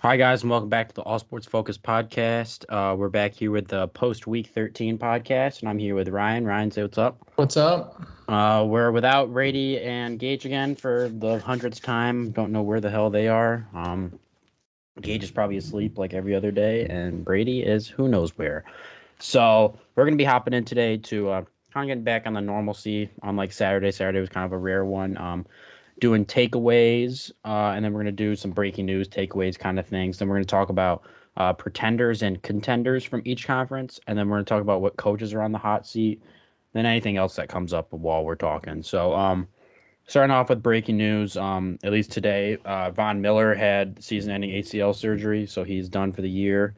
Hi guys, and welcome back to the All Sports Focus podcast. Uh, we're back here with the post Week 13 podcast, and I'm here with Ryan. Ryan, say what's up. What's up? Uh, we're without Brady and Gage again for the hundredth time. Don't know where the hell they are. Um, Gage is probably asleep like every other day, and Brady is who knows where. So we're gonna be hopping in today to uh, kind of getting back on the normalcy. on like Saturday, Saturday was kind of a rare one. Um, doing takeaways, uh, and then we're gonna do some breaking news takeaways kind of things. Then we're gonna talk about uh, pretenders and contenders from each conference, and then we're gonna talk about what coaches are on the hot seat. Then anything else that comes up while we're talking. So, um, starting off with breaking news, um, at least today, uh, Von Miller had season-ending ACL surgery, so he's done for the year.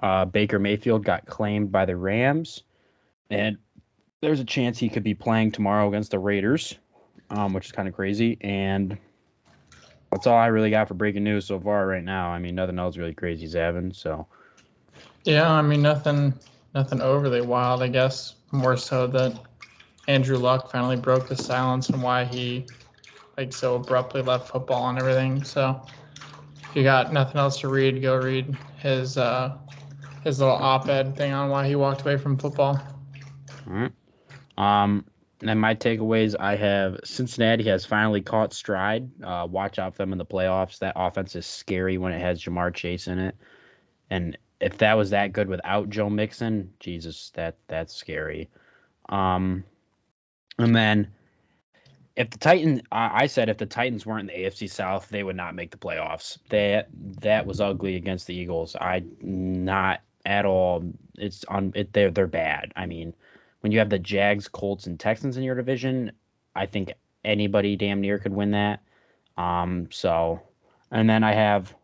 Uh, Baker Mayfield got claimed by the Rams, and there's a chance he could be playing tomorrow against the Raiders um, which is kind of crazy. And that's all I really got for breaking news so far right now. I mean, nothing else really crazy is happening. So. Yeah, I mean nothing, nothing overly wild. I guess more so that Andrew Luck finally broke the silence and why he like so abruptly left football and everything. So if you got nothing else to read, go read his uh, his little op-ed thing on why he walked away from football. All right. Um, and my takeaways, I have Cincinnati has finally caught stride. Uh, watch out for them in the playoffs. That offense is scary when it has Ja'Marr Chase in it. And if that was that good without Joe Mixon, Jesus, that that's scary. Um, and then if the Titans, I said if the Titans weren't in the AFC South, they would not make the playoffs. That that was ugly against the Eagles. I not at all. It's on. It, they're they're bad. I mean when you have the Jags, Colts, and Texans in your division, I think anybody damn near could win that. Um, so, and then I have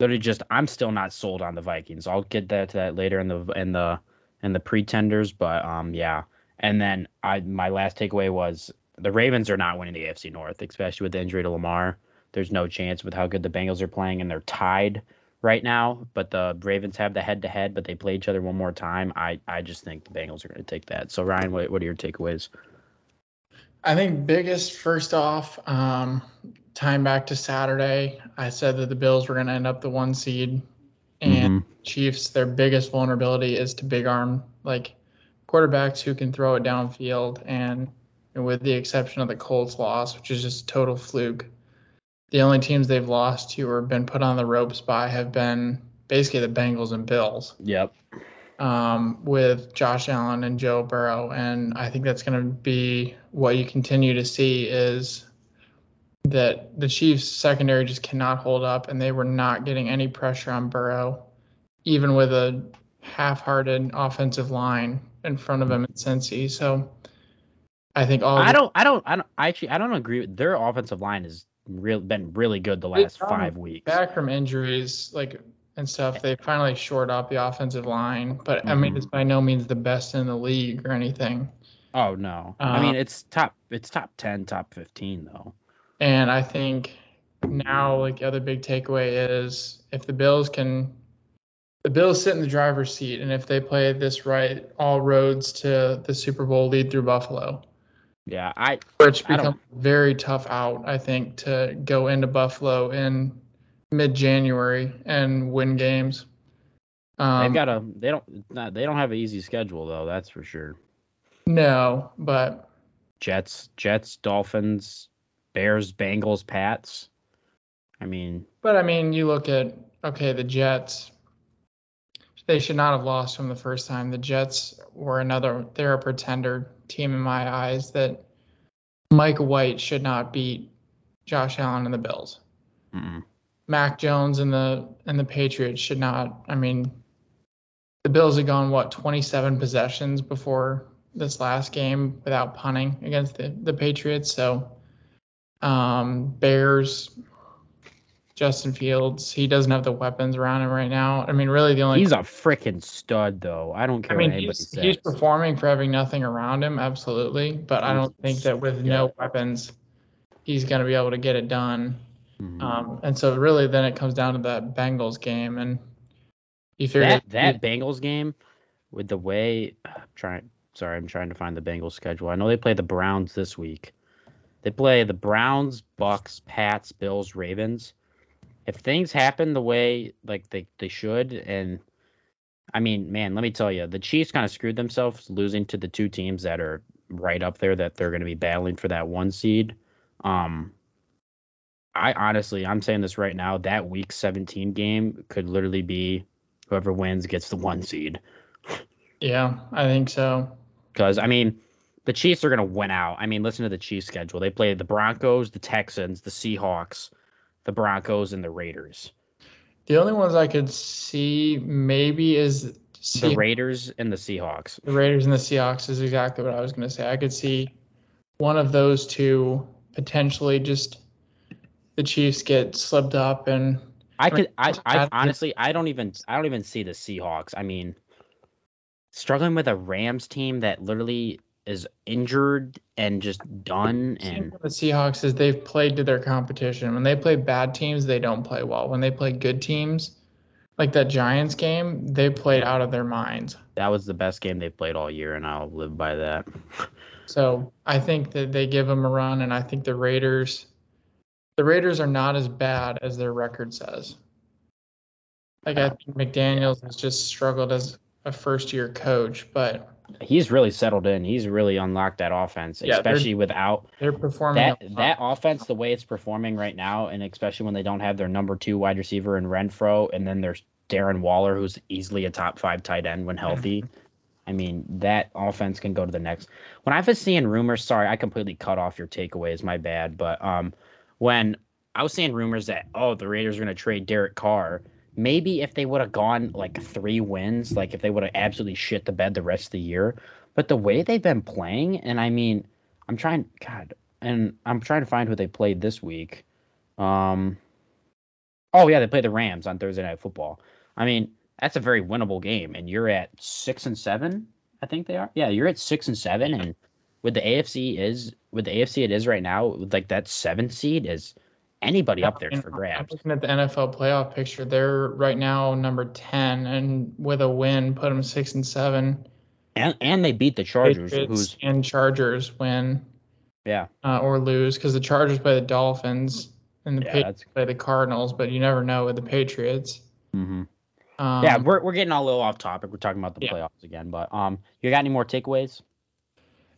literally just I'm still not sold on the Vikings. I'll get that to that later in the in the in the pretenders, but um, yeah. And then I my last takeaway was the Ravens are not winning the AFC North, especially with the injury to Lamar. There's no chance with how good the Bengals are playing, and they're tied right now, but the Ravens have the head to head, but they play each other one more time. I, I just think the Bengals are going to take that. So, Ryan, what, what are your takeaways? I think biggest, first off, um, time back to Saturday, I said that the Bills were going to end up the one seed. And mm-hmm. Chiefs, their biggest vulnerability is to big arm, like quarterbacks who can throw it downfield. And with the exception of the Colts loss, which is just total fluke, the only teams they've lost to or been put on the ropes by have been basically the Bengals and Bills. Yep. Um, with Josh Allen and Joe Burrow, and I think that's going to be what you continue to see is that the Chiefs secondary just cannot hold up, and they were not getting any pressure on Burrow, even with a half-hearted offensive line in front of him in Cincy. So I think all. I don't. I don't. I don't. Actually, I don't agree. with Their offensive line is real been really good the last five weeks. Back from injuries, like and stuff, they finally shored up the offensive line. But mm-hmm. I mean, mm-hmm. it's by no means the best in the league or anything. Oh no, uh, I mean it's top it's top ten, top fifteen though. And I think now, like the other big takeaway is if the Bills can, the Bills sit in the driver's seat, and if they play this right, all roads to the Super Bowl lead through Buffalo. Yeah, I which becomes very tough out, I think, to go into Buffalo in mid-January and win games. Um, They've got a they don't not, they don't have an easy schedule though, that's for sure. No, but Jets, Jets, Dolphins, Bears, Bengals, Pats. I mean, but I mean, you look at okay, the Jets. They should not have lost from the first time. The Jets were another. They're a pretender team in my eyes that Mike White should not beat Josh Allen and the Bills. Mm-mm. Mac Jones and the and the Patriots should not. I mean, the Bills had gone what 27 possessions before this last game without punting against the the Patriots. So um, Bears Justin Fields. He doesn't have the weapons around him right now. I mean, really, the only he's a freaking stud, though. I don't care. I mean, he's, he's, performing for having nothing around him, absolutely. But I don't think that with no weapons, he's going to be able to get it done. Mm-hmm. Um, and so really, then it comes down to that Bengals game, and you figure that that Bengals game with the way I'm trying. Sorry, I'm trying to find the Bengals schedule. I know they play the Browns this week. They play the Browns, Bucs, Pats, Bills, Ravens if things happen the way like they, they should, and I mean, man, let me tell you, the Chiefs kind of screwed themselves losing to the two teams that are right up there that they're going to be battling for that one seed. Um, I honestly, I'm saying this right now, that week 17 game could literally be whoever wins gets the one seed. Yeah, I think so. Because I mean, the Chiefs are going to win out. I mean, listen to the Chiefs schedule. They play the Broncos, the Texans, the Seahawks, the Broncos, and the Raiders. The only ones I could see maybe is the Raiders and the Seahawks. The Raiders and the Seahawks is exactly what I was going to say. I could see one of those two potentially just the Chiefs get slipped up and I could I, I honestly I don't even I don't even see the Seahawks. I mean struggling with a Rams team that literally is injured and just done and the Seahawks is they've played to their competition. When they play bad teams, they don't play well. When they play good teams, like that Giants game, they played out of their minds. That was the best game they played all year and I'll live by that. So, I think that they give them a run and I think the Raiders the Raiders are not as bad as their record says. Like I think McDaniels has just struggled as a first year coach, but he's really settled in. He's really unlocked that offense, yeah, especially they're, without they're performing that that offense the way it's performing right now, and especially when they don't have their number two wide receiver in Renfrow, and then there's Darren Waller, who's easily a top five tight end when healthy. I mean, that offense can go to the next. When I was seeing rumors, sorry, I completely cut off your takeaways, my bad, but um, when I was seeing rumors that oh the Raiders are going to trade Derek Carr. Maybe if they would have gone like three wins, like if they would have absolutely shit the bed the rest of the year. But the way they've been playing, and I mean, I'm trying, God, and I'm trying to find who they played this week. Um, oh yeah, they played the Rams on Thursday Night Football. I mean, that's a very winnable game, and you're at six and seven. I think they are. Yeah, you're at six and seven, and with the AFC is with the AFC it is right now, like that seven seed is anybody up there for grabs. I'm looking at the NFL playoff picture. They're right now number ten, and with a win, put them six and seven. And and they beat the Chargers, Patriots who's and Chargers win. Yeah. Uh, or lose because the Chargers play the Dolphins and the yeah, Patriots play the Cardinals, but you never know with the Patriots. Mm-hmm. Um, yeah, we're we're getting a little off topic. We're talking about the yeah. playoffs again, but um, you got any more takeaways?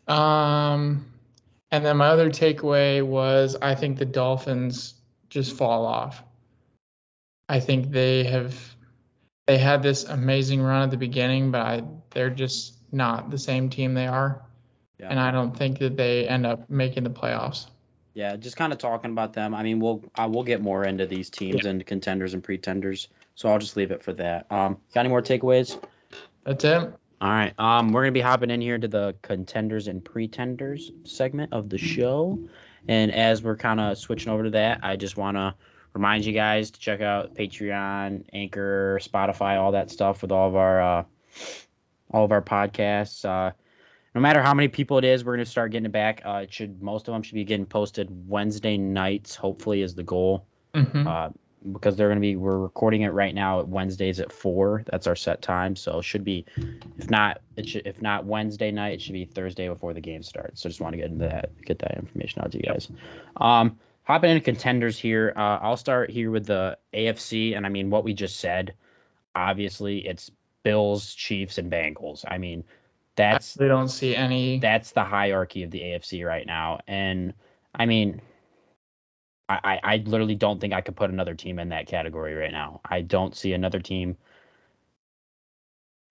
Um, and then my other takeaway was I think the Dolphins just fall off. I think they have they had this amazing run at the beginning, but I, they're just not the same team they are. Yeah. And I don't think that they end up making the playoffs. Yeah, just kind of talking about them. I mean, we'll uh, we'll get more into these teams yeah. and contenders and pretenders. So I'll just leave it for that. Um, got any more takeaways? That's it. All right. Um, we're gonna be hopping in here to the contenders and pretenders segment of the show, and as we're kind of switching over to that, I just want to remind you guys to check out Patreon, Anchor, Spotify, all that stuff with all of our uh, all of our podcasts. Uh, no matter how many people it is, we're gonna start getting it back. Uh, it should most of them should be getting posted Wednesday nights. Hopefully, is the goal. Mm-hmm. Because they're going to be we're recording it right now at Wednesdays at four. That's our set time, so it should be if not it should if not Wednesday night, it should be Thursday before the game starts. So just want to get into that get that information out to you guys. Um, hopping into contenders here, uh, I'll start here with the AFC, and I mean what we just said. Obviously, it's Bills, Chiefs, and Bengals. I mean that's they don't see any. That's the hierarchy of the AFC right now, and I mean I, I literally don't think I could put another team in that category right now. I don't see another team.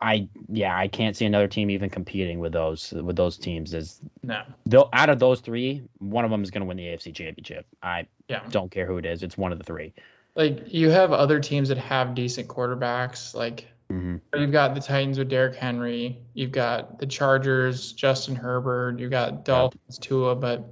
I yeah, I can't see another team even competing with those with those teams. Is no. Though out of those three, one of them is going to win the AFC Championship. I yeah. don't care who it is. It's one of the three. Like you have other teams that have decent quarterbacks. Like mm-hmm. you've got the Titans with Derrick Henry. You've got the Chargers, Justin Herbert. You've got Dolphins, yep. Tua, but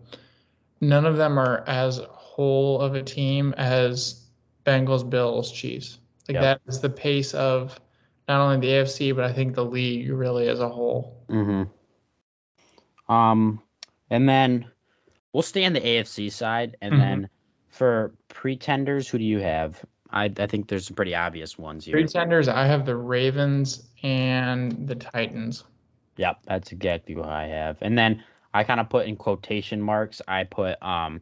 none of them are as whole of a team as Bengals, Bills, Chiefs. Like yep. that is the pace of not only the AFC but I think the league really as a whole. Mm-hmm. Um, and then we'll stay on the AFC side, and mm-hmm. then for pretenders, who do you have? I I think there's some pretty obvious ones here. Pretenders, I have the Ravens and the Titans. Yep, that's exactly what I have. And then I kind of put in quotation marks. I put um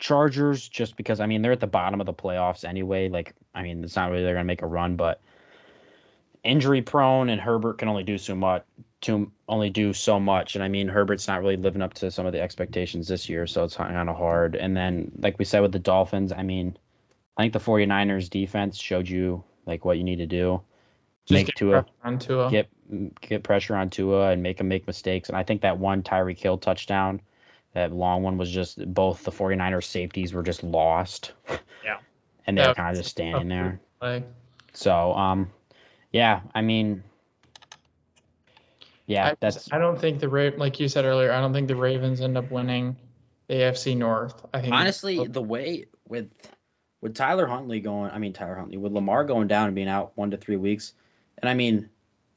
Chargers, just because I mean they're at the bottom of the playoffs anyway. Like I mean, it's not really they're gonna make a run, but injury prone and Herbert can only do so much to only do so much. And I mean Herbert's not really living up to some of the expectations this year, so it's kind of hard. And then like we said with the Dolphins, I mean I think the 49ers defense showed you like what you need to do. Just make get Tua pressure on Tua. get get pressure on Tua and make him make mistakes. And I think that one Tyreek Hill touchdown, that long one was just both the 49ers safeties were just lost. Yeah. And they were kind of just standing there. Like, So, um, yeah, I mean, yeah, I, that's I don't think the Ra- like you said earlier. I don't think the Ravens end up winning the AFC North. I think honestly the way with with Tyler Huntley going. I mean Tyler Huntley with Lamar going down and being out one to three weeks, and I mean,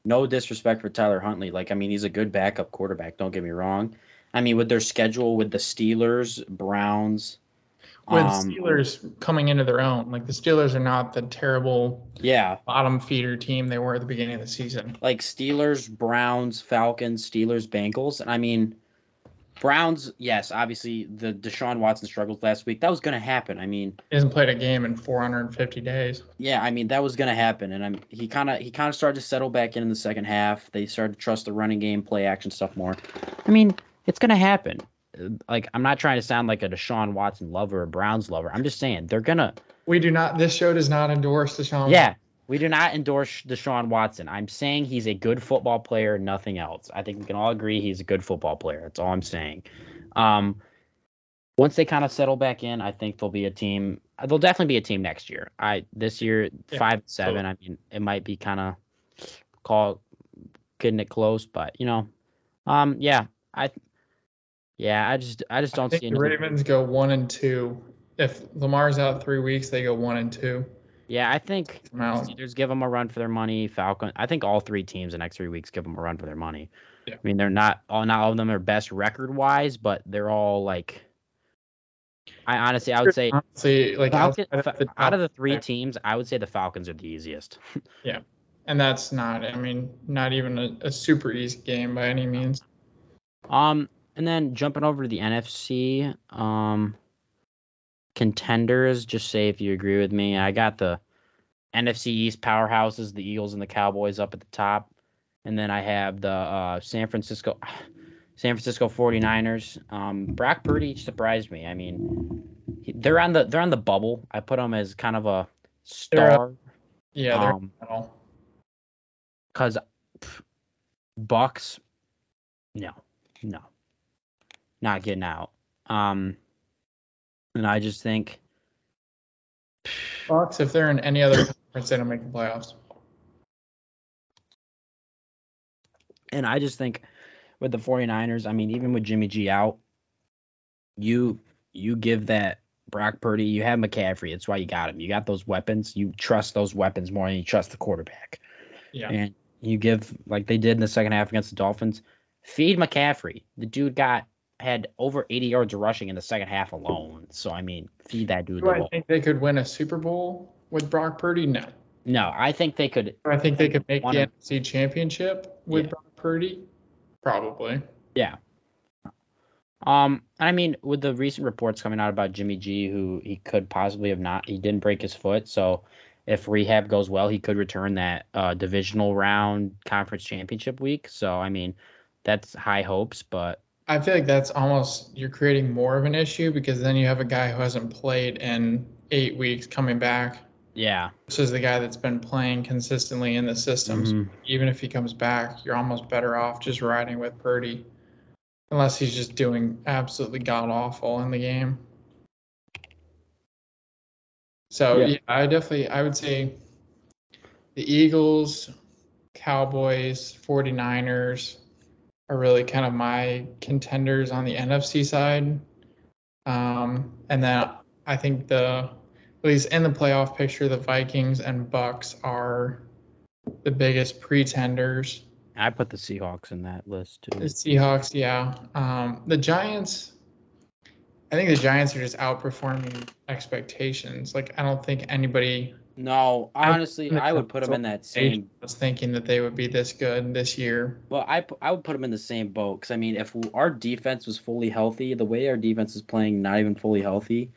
no disrespect for Tyler Huntley. Like I mean, he's a good backup quarterback. Don't get me wrong. I mean, with their schedule with the Steelers, Browns, with um, Steelers coming into their own. Like the Steelers are not the terrible yeah, bottom feeder team they were at the beginning of the season. like Steelers, Browns, Falcons, Steelers, Bengals. And I mean, Browns, yes, obviously the Deshaun Watson struggles last week. That was going to happen. I mean, He hasn't played a game in 450 days. yeah, I mean that was going to happen, and I'm he kind of he kind of started to settle back in in the second half. They started to trust the running game, play action stuff more. I mean, it's going to happen. Like I'm not trying to sound like a Deshaun Watson lover or Browns lover. I'm just saying they're gonna. We do not. This show does not endorse Deshaun. Yeah, we do not endorse Deshaun Watson. I'm saying he's a good football player, nothing else. I think we can all agree he's a good football player. That's all I'm saying. Um, once they kind of settle back in, I think they'll be a team. They'll definitely be a team next year. I this year Yeah, five seven. I mean, it might be kind of call getting it close, but you know, um, yeah, I, yeah, I just I just don't think see the. Ravens go one and two. If Lamar's out three weeks, they go one and two. Yeah, I think I'm. Steelers give them a run for their money. Falcon, I think all three teams the next three weeks give them a run for their money. Yeah. I mean, they're not all not all of them are best record wise, but they're all like. I honestly, I would say honestly, like Falcon, outside of out of the three teams, I would say the Falcons are the easiest. Yeah, and that's not. I mean, not even a, a super easy game by any means. Um, and then jumping over to the NFC, um, contenders. Just say if you agree with me. I got the NFC East powerhouses, the Eagles and the Cowboys up at the top, and then I have the uh, San Francisco, San Francisco 49ers. Um, Brock Purdy surprised me. I mean, he- they're on the they're on the bubble. I put them as kind of a They're star Yeah, they're um, because Bucs, no, no, not getting out. Um, and I just think, Bucs. If they're in any other conference, they don't make the playoffs. and I just think with the 49ers, I mean, even with Jimmy G out, you you give that Brock Purdy, you have McCaffrey. It's why you got him. You got those weapons. You trust those weapons more than you trust the quarterback. Yeah. And you give like they did in the second half against the Dolphins. Feed McCaffrey. The dude got had over 80 yards rushing in the second half alone. So I mean, feed that dude Do I think they could win a Super Bowl with Brock Purdy? No. No, I think they could. I think they could make the of- NFC Championship with Yeah. Brock Purdy? Probably. Yeah. Um, I mean, with the recent reports coming out about Jimmy G, who he could possibly have not, he didn't break his foot. So if rehab goes well, he could return that uh, divisional round conference championship week. So I mean, that's high hopes, but I feel like that's almost you're creating more of an issue because then you have a guy who hasn't played in eight weeks coming back. yeah. This is the guy that's been playing consistently in the systems. Mhm. Even if he comes back, you're almost better off just riding with Purdy, unless he's just doing absolutely god awful in the game. So Yeah. yeah, I definitely I would say the Eagles, Cowboys, 49ers are really kind of my contenders on the NFC side. Um, and then I think the at least in the playoff picture, the Vikings and Bucs are the biggest pretenders. I put the Seahawks in that list too. The. Seahawks, yeah. Um, the Giants, I think the Giants are just outperforming expectations. Like I don't think anybody No, honestly, I would put them in that same. I was thinking that they would be this good this year. Well, I I would put them in the same boat because I mean, if our defense was fully healthy, the way our defense is playing, not even fully healthy,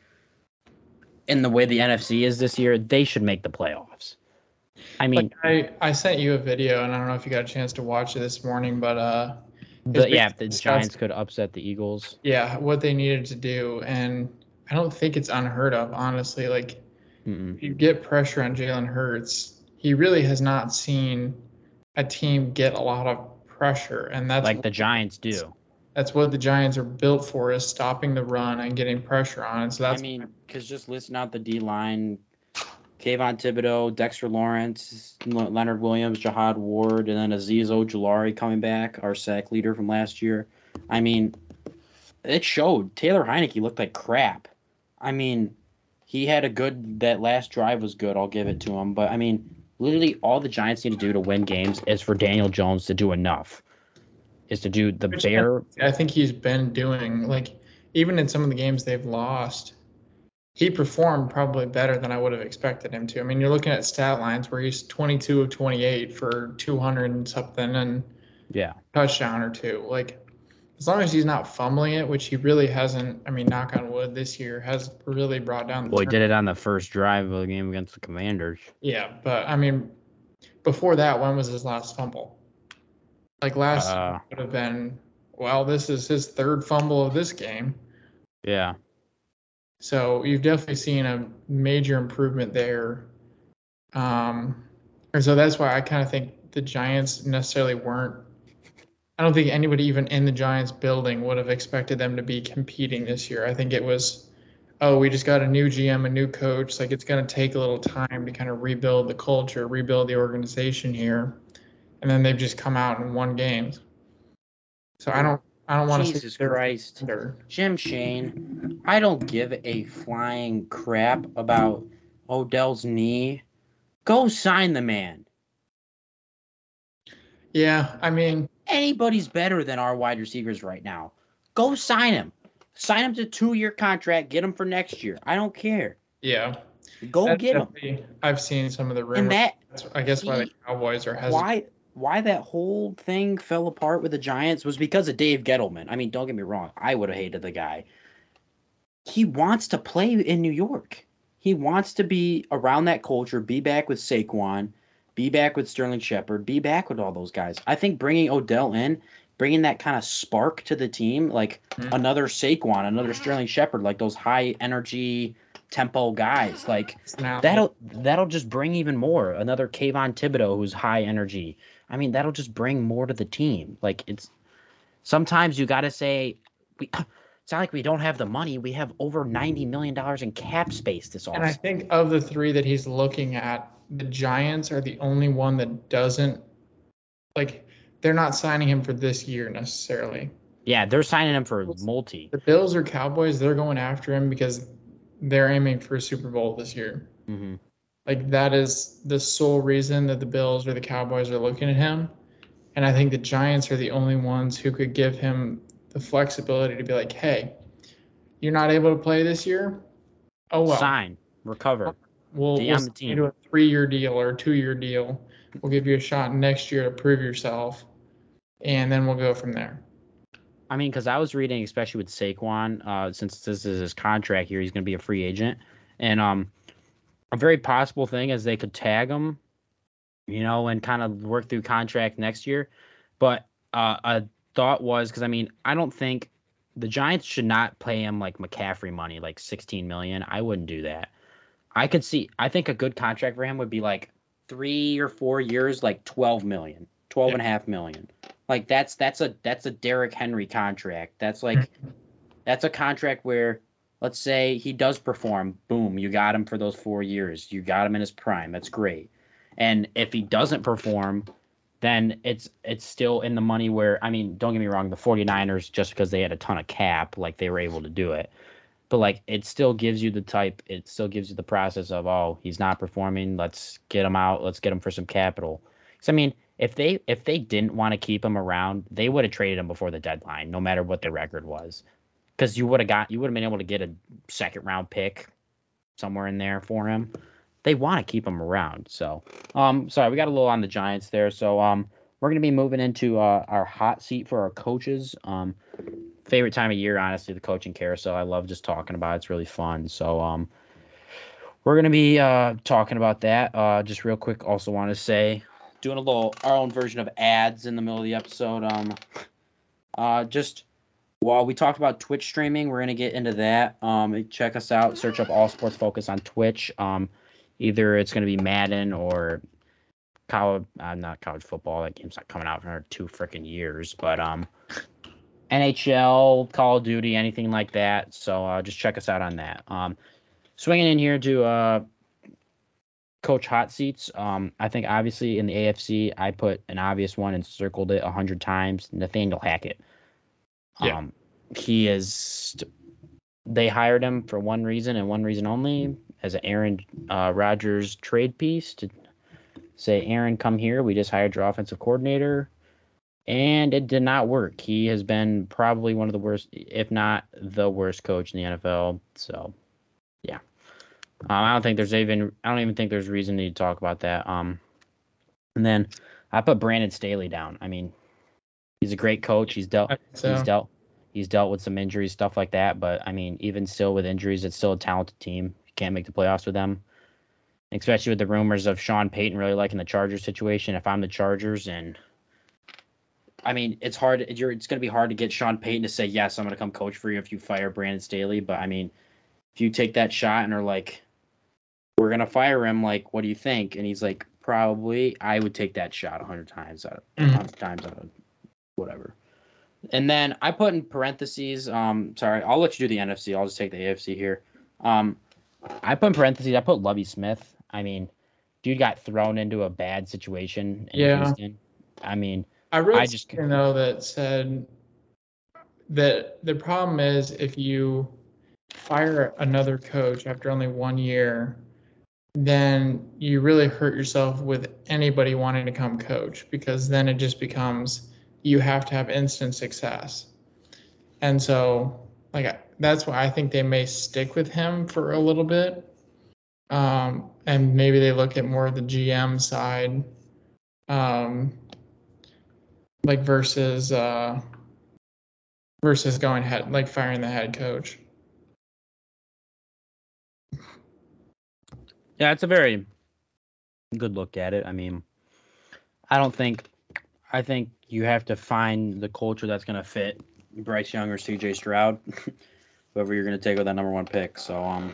in the way the NFC is this year, they should make the playoffs. I mean, like I I sent you a video, and I don't know if you got a chance to watch it this morning, but uh, the, yeah, if the Giants could upset the Eagles. Yeah, what they needed to do, and I don't think it's unheard of, honestly. Like, Mm-mm. you get pressure on Jalen Hurts, he really has not seen a team get a lot of pressure, and that's like the Giants do. That's what the Giants are built for: is stopping the run and getting pressure on it. So that's. I mean, because just listen out the D line, Kayvon Thibodeaux, Dexter Lawrence, Leonard Williams, Jihad Ward, and then Azeez Ojulari coming back, our sack leader from last year. I mean, it showed. Taylor Heinicke looked like crap. I mean, he had a good. That last drive was good. I'll give it to him. But I mean, literally all the Giants need to do to win games is for Daniel Jones to do enough. Is to do the Which bare. I think he's been doing like even in some of the games they've lost he performed probably better than I would have expected him to. I mean, you're looking at stat lines where he's 22 of 28 for 200 and something and yeah, touchdown or two. Like as long as he's not fumbling it, which he really hasn't. I mean, knock on wood, this year has really brought down. The well, he did it on the first drive of the game against the Commanders. Yeah, but I mean, before that, when was his last fumble? Like last uh, would have been. Well, this is his third fumble of this game. Yeah. So you've definitely seen a major improvement there. Um, and so that's why I kind of think the Giants necessarily weren't. I don't think anybody even in the Giants building would have expected them to be competing this year. I think it was, oh, we just got a new GM, a new coach. Like it's going to take a little time to kind of rebuild the culture, rebuild the organization here, and then they've just come out and won games. So I don't I don't want to. Jesus Christ, Joe Schoen, I don't give a flying crap about Odell's knee. Go sign the man. Yeah, I mean, anybody's better than our wide receivers right now. Go sign him. Sign him to two-year contract. Get him for next year. I don't care. Yeah. Go That's get him. I've seen some of the rumors. And that, I guess why the Cowboys are hesitant. Why? why that whole thing fell apart with the Giants was because of Dave Gettleman. I mean, don't get me wrong, I would have hated the guy. He wants to play in New York. He wants to be around that culture, be back with Saquon, be back with Sterling Shepard, be back with all those guys. I think bringing Odell in, bringing that kind of spark to the team, like mm-hmm. another Saquon, another Sterling Shepard, like those high energy tempo guys, like that'll that'll just bring even more. Another Kayvon Thibodeaux who's high energy I mean, that'll just bring more to the team. Like it's sometimes you got to say we. It's not like we don't have the money. We have over ninety million dollars in cap space this offseason. And I think of the three that he's looking at, the Giants are the only one that doesn't like. They're not signing him for this year necessarily. Yeah, they're signing him for multi. The Bills or Cowboys, they're going after him because they're aiming for a Super Bowl this year. Mm-hmm. Like that is the sole reason that the Bills or the Cowboys are looking at him. And I think the Giants are the only ones who could give him the flexibility to be like, hey, you're not able to play this year? Oh well. Sign, recover. We'll, we'll the team. do a three-year deal or a two-year deal. We'll give you a shot next year to prove yourself, and then we'll go from there. I mean, because I was reading, especially with Saquon, uh, since this is his contract year, he's going to be a free agent, and um, a very possible thing is they could tag him, you know, and kind of work through contract next year. But uh, a thought was because I mean I don't think the Giants should not pay him like McCaffrey money, like 16 million. I wouldn't do that. I could see. I think a good contract for him would be like three or four years, like 12 million, 12 yeah. and a half million. Like that's that's a that's a Derrick Henry contract. That's like mm-hmm. that's a contract where let's say he does perform, boom, you got him for those four years. You got him in his prime. That's great. And if he doesn't perform, then it's it's still in the money where I mean, don't get me wrong, the 49ers just because they had a ton of cap, like they were able to do it. But like it still gives you the type, it still gives you the process of oh, he's not performing, let's get him out, let's get him for some capital. So I mean, if they if they didn't want to keep him around, they would have traded him before the deadline, no matter what the record was because you would have got you would have been able to get a second round pick somewhere in there for him. They want to keep him around. So, um, sorry, we got a little on the Giants there. So, um, we're gonna be moving into uh, our hot seat for our coaches. Um, favorite time of year, honestly, the coaching carousel. I love just talking about it. It's really fun. So, um, we're gonna be uh talking about that. Uh, just real quick, also want to say, doing a little our own version of ads in the middle of the episode. Um, uh, just while we talked about Twitch streaming, we're gonna get into that. Um, check us out. Search up All Sports Focus on Twitch. Um, either it's gonna be Madden or college. Uh, not college football. That game's not coming out for two freaking years. But um, NHL, Call of Duty, anything like that. So uh, just check us out on that. Um, swinging in here to uh, coach hot seats. Um, I think obviously in the AFC, I put an obvious one and circled it a hundred times. Nathaniel Hackett. Yeah. Um, he is. They hired him for one reason and one reason only, as an Aaron uh, Rodgers trade piece to say, Aaron, come here. We just hired your offensive coordinator, and it did not work. He has been probably one of the worst, if not the worst coach in the NFL. So, yeah. Um, I don't think there's even I don't even think there's reason to talk about that. Um, and then I put Brandon Staley down. I mean, he's a great coach. He's dealt so. he's dealt he's dealt with some injuries, stuff like that. But I mean, even still with injuries, it's still a talented team. Can't make the playoffs with them. Especially with the rumors of Sean Payton really liking the Chargers situation. If I'm the Chargers and I mean, it's hard. You're, it's going to be hard to get Sean Payton to say yes. I'm going to come coach for you if you fire Brandon Staley. But I mean, if you take that shot and are like, we're gonna fire him. Like, what do you think? And he's like, probably. I would take that shot a hundred times out of Mhm. hundred times out of whatever. And then I put in parentheses. Um, sorry, I'll let you do the NFC. I'll just take the AFC here. Um, I put in parentheses. I put Lovie Smith. I mean, dude got thrown into a bad situation in Yeah. Houston. I mean, I read I just- though that said that the problem is if you fire another coach after only one year, then you really hurt yourself with anybody wanting to come coach because then it just becomes you have to have instant success. And so, like, that's why I think they may stick with him for a little bit. Um, and maybe they look at more of the GM side. Um, like versus uh versus going head like firing the head coach. Yeah, it's a very good look at it. I mean, I don't think I think you have to find the culture that's going to fit Bryce Young or CJ Stroud, whoever you're going to take with that number one pick. So, um,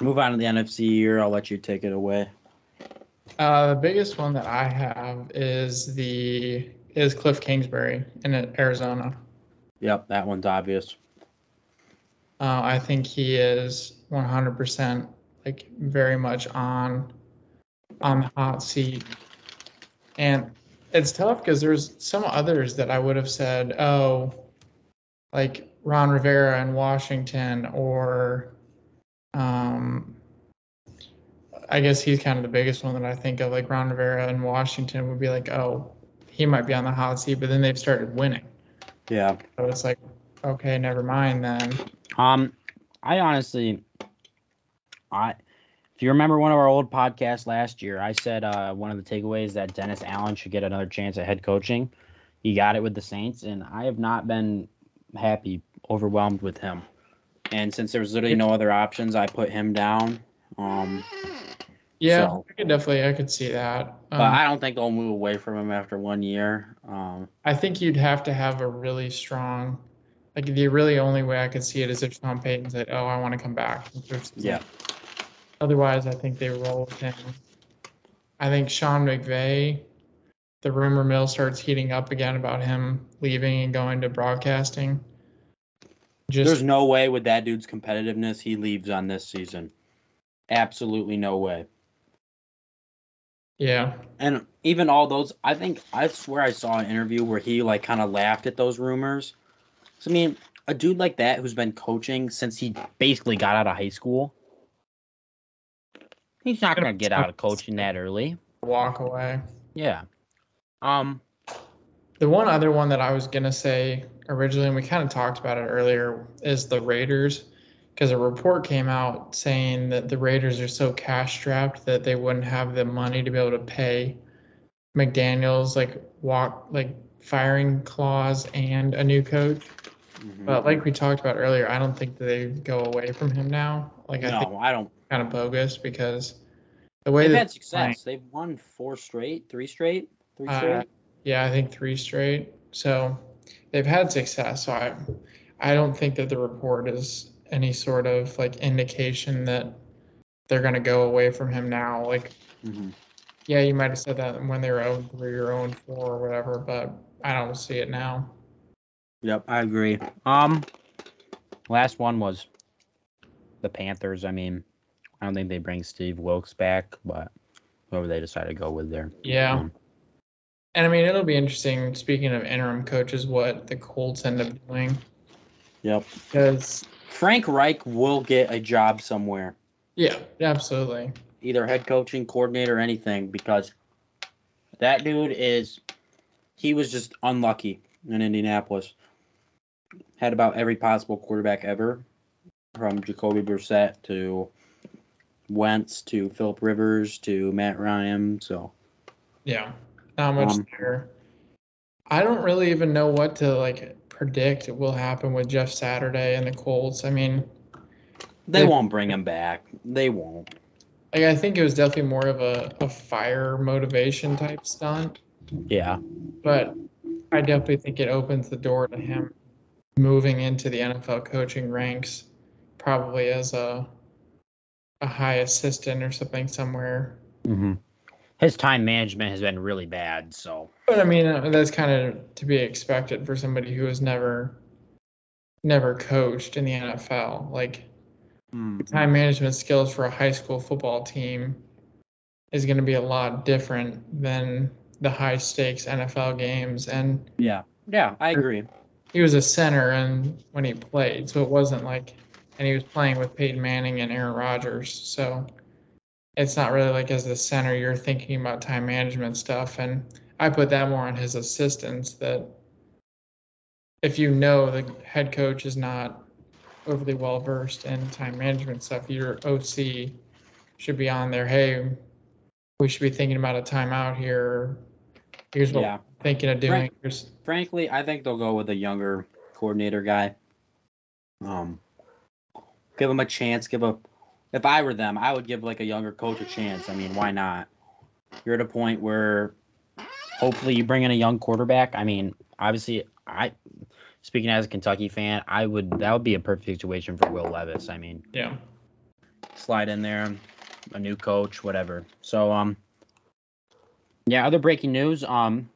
move on to the NFC here. I'll let you take it away. Uh, the biggest one that I have is the is Cliff Kingsbury in Arizona. Yep, that one's obvious. Uh, I think he is 100% like very much on on the hot seat, and it's tough because there's some others that I would have said, oh, like Ron Rivera in Washington, or um, I guess he's kind of the biggest one that I think of. Like Ron Rivera in Washington would be like, oh, he might be on the hot seat, but then they've started winning, Yeah. so it's like, okay, never mind then. Um, I honestly, I, if you remember one of our old podcasts last year, I said uh, one of the takeaways that Dennis Allen should get another chance at head coaching. He got it with the Saints, and I have not been happy, overwhelmed with him. And since there was literally no other options, I put him down. Um, Yeah, So- I could definitely I could see that. but Um, I don't think they'll move away from him after one year. Um, I think you'd have to have a really strong, like the really only way I could see it is if Sean Payton said, "Oh, I want to come back." yeah, Otherwise, I think they roll with him. I think Sean McVay, the rumor mill starts heating up again about him leaving and going to broadcasting. Just there's no way with that dude's competitiveness he leaves on this season. Absolutely no way. yeah, And even all those, I think I swear I saw an interview where he like kind of laughed at those rumors. So I mean, a dude like that who's been coaching since he basically got out of high school, he's not gonna get out of coaching that early. walk away. Yeah. Um. The one other one that I was gonna say originally, and we kind of talked about it earlier, is the Raiders, because a report came out saying that the Raiders are so cash strapped that they wouldn't have the money to be able to pay McDaniels like walk like firing clause and a new coach. Mhm. But like we talked about earlier, I don't think that they go away from him now. Like I think no, I don't. kind of bogus because the way They've that had success. They've won four straight, three straight, three Uh. Yeah, I think three straight. So they've had success. So I, I don't think that the report is any sort of like indication that they're going to go away from him now. Like, Mhm. yeah, you might have said that when they were 0 3 or 0 4 or whatever, but I don't see it now. Yep, I agree. Um, last one was the Panthers. I mean, I don't think they bring Steve Wilkes back, but whoever they decide to go with there. Yeah. Um, And I mean, it'll be interesting, speaking of interim coaches, what the Colts end up doing. Yep. Because, Frank Reich will get a job somewhere, yeah, absolutely. either head coaching, coordinator, or anything, because that dude is, he was just unlucky in Indianapolis. Had about every possible quarterback ever, from Jacoby Brissett to Wentz to Philip Rivers to Matt Ryan. So Yeah, not much Um, there. I don't really even know what to like predict will happen with Jeff Saturday and the Colts. I mean, they They- won't bring him back. They won't. like I think it was definitely more of a, a fire motivation type stunt, Yeah. but I definitely think it opens the door to him moving into the NFL coaching ranks, probably as a a high assistant or something somewhere. hmm His time management has been really bad. So But I mean, uh, that's kind of to be expected for somebody who has never, never coached in the NFL. Like time management skills for a high school football team is going to be a lot different than the high stakes NFL games. And yeah, yeah, I agree. he was a center and when he played, so it wasn't like, and he was playing with Peyton Manning and Aaron Rodgers. So it's not really like as the center you're thinking about time management stuff. And I put that more on his assistants that if you know the head coach is not overly well versed in time management stuff, your OC should be on there. Hey, we should be thinking about a timeout here. Here's what Yeah. we're thinking of doing. Here's, Frankly, I think they'll go with a younger coordinator guy. Um, give him a chance. Give a. If I were them, I would give like a younger coach a chance. I mean, why not? You're at a point where hopefully you bring in a young quarterback. I mean, obviously, I speaking as a Kentucky fan, I would that would be a perfect situation for Will Levis. I mean, yeah. slide in there, a new coach, whatever. So um yeah, other breaking news, um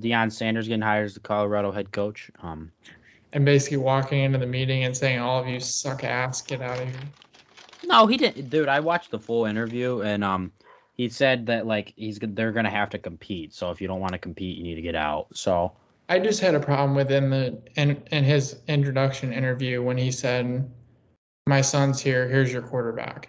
Deion Sanders getting hired as the Colorado head coach. Um and basically walking into the meeting and saying, "All of you suck ass, get out of here." No, he didn't dude, I watched the full interview and um he said that like he's they're going to have to compete. So if you don't want to compete, you need to get out. So I just had a problem with in the in, in his introduction interview when he said, "My son's here. Here's your quarterback."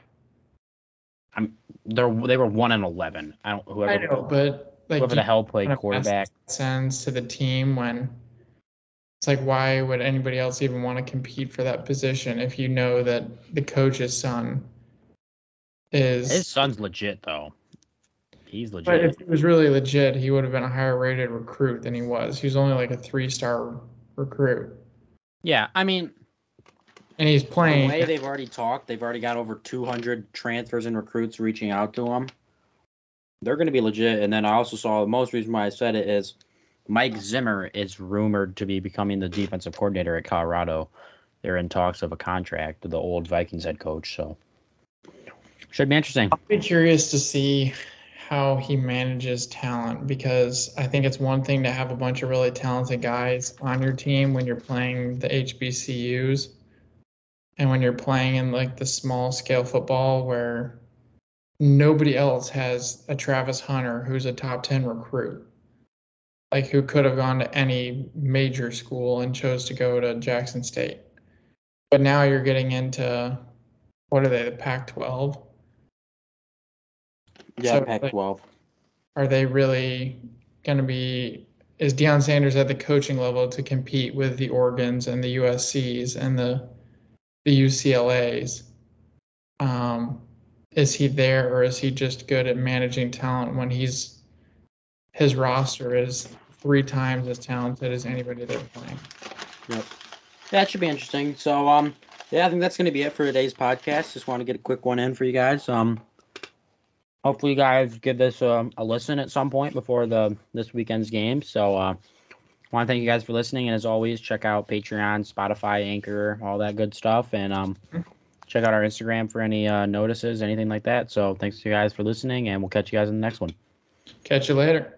I'm they're they were 1 and 11. I don't whoever I know, but like whoever the hell played quarterback. sends to the team when it's like, why would anybody else even want to compete for that position if you know that the coach's son is? His son's legit though. He's legit. But if he was really legit, he would have been a higher rated recruit than he was. He was only like a three star recruit. yeah, I mean, And he's playing. The way they've already talked, they've already got over 200 transfers and recruits reaching out to them. They're going to be legit. And then I also saw the most reason why I said it is Mike Zimmer is rumored to be becoming the defensive coordinator at Colorado. They're in talks of a contract the old Vikings head coach. So should be interesting. I'll be curious to see how he manages talent because I think it's one thing to have a bunch of really talented guys on your team when you're playing the HBCUs and when you're playing in like the small scale football where nobody else has a Travis Hunter who's a top 10 recruit. Like who could have gone to any major school and chose to go to Jackson State. But now you're getting into what are they, the Pac 12? Yeah, So, Pac 12. are they really going to be is Deion Sanders at the coaching level to compete with the Oregons and the USCs and the the UCLA's. Um, is he there or is he just good at managing talent when he's his roster is three times as talented as anybody they're playing? Yep. That should be interesting. So um yeah, I think that's gonna be it for today's podcast. Just want to get a quick one in for you guys. Um hopefully you guys give this a, a listen at some point before the this weekend's game. So uh want to thank you guys for listening and as always check out Patreon, Spotify, Anchor, all that good stuff and um check out our Instagram for any uh, notices, anything like that. So thanks to you guys for listening and we'll catch you guys in the next one. Catch you later.